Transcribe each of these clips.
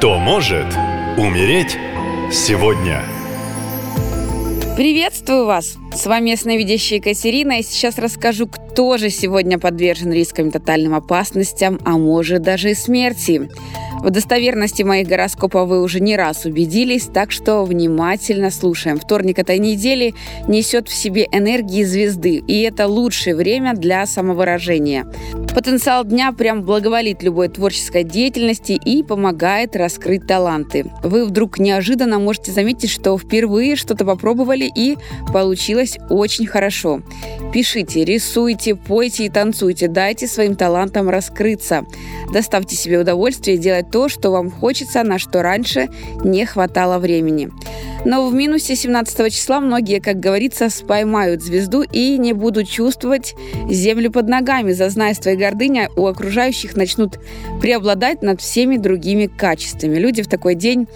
Кто может умереть сегодня? Приветствую вас! С вами ясновидящая Катерина, и сейчас расскажу, кто же сегодня подвержен рискам и тотальным опасностям, а может даже и смерти. В достоверности моих гороскопов вы уже не раз убедились, так что внимательно слушаем. Вторник этой недели несет в себе энергии звезды, и это лучшее время для самовыражения. Потенциал дня прям благоволит любой творческой деятельности и помогает раскрыть таланты. Вы вдруг неожиданно можете заметить, что впервые что-то попробовали и получилось очень хорошо. Пишите, рисуйте, пойте и танцуйте, дайте своим талантам раскрыться. Доставьте себе удовольствие делать то, что вам хочется, на что раньше не хватало времени. Но в минусе 17 числа многие, как говорится, споймают звезду и не будут чувствовать землю под ногами. Зазнайство и гордыня у окружающих начнут преобладать над всеми другими качествами. Люди в такой день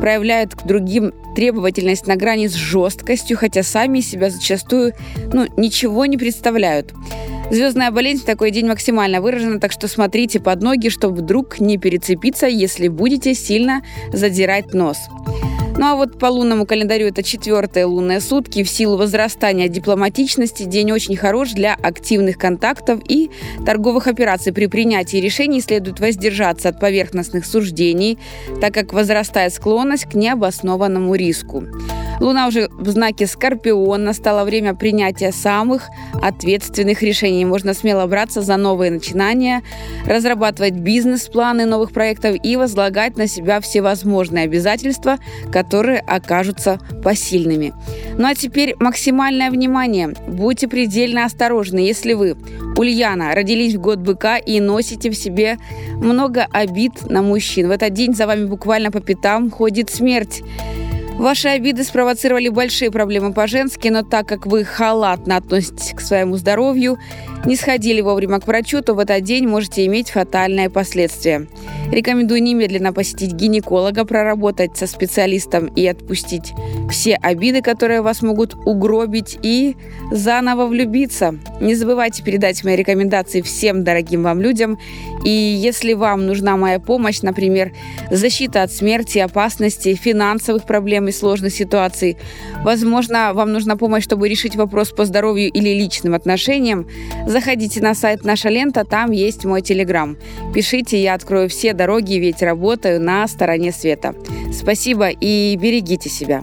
проявляют к другим требовательность на грани с жесткостью, хотя сами себя зачастую ну, ничего не представляют. Звездная болезнь в такой день максимально выражена, так что смотрите под ноги, чтобы вдруг не перецепиться, если будете сильно задирать нос. Ну а вот по лунному календарю это четвертые лунные сутки. В силу возрастания дипломатичности день очень хорош для активных контактов и торговых операций. При принятии решений следует воздержаться от поверхностных суждений, так как возрастает склонность к необоснованному риску. Луна уже в знаке Скорпион. Настало время принятия самых ответственных решений. Можно смело браться за новые начинания, разрабатывать бизнес-планы новых проектов и возлагать на себя всевозможные обязательства, которые окажутся посильными. Ну а теперь максимальное внимание. Будьте предельно осторожны, если вы, Ульяна, родились в год быка и носите в себе много обид на мужчин. В этот день за вами буквально по пятам ходит смерть. Ваши обиды спровоцировали большие проблемы по-женски, но так как вы халатно относитесь к своему здоровью, не сходили вовремя к врачу, то в этот день можете иметь фатальные последствия. Рекомендую немедленно посетить гинеколога, проработать со специалистом и отпустить все обиды, которые вас могут угробить, и заново влюбиться. Не забывайте передать мои рекомендации всем дорогим вам людям. И если вам нужна моя помощь, например, защита от смерти, опасности, финансовых проблем и сложных ситуаций, возможно, вам нужна помощь, чтобы решить вопрос по здоровью или личным отношениям, Заходите на сайт «Наша лента», там есть мой телеграм. Пишите, я открою все дороги, ведь работаю на стороне света. Спасибо и берегите себя.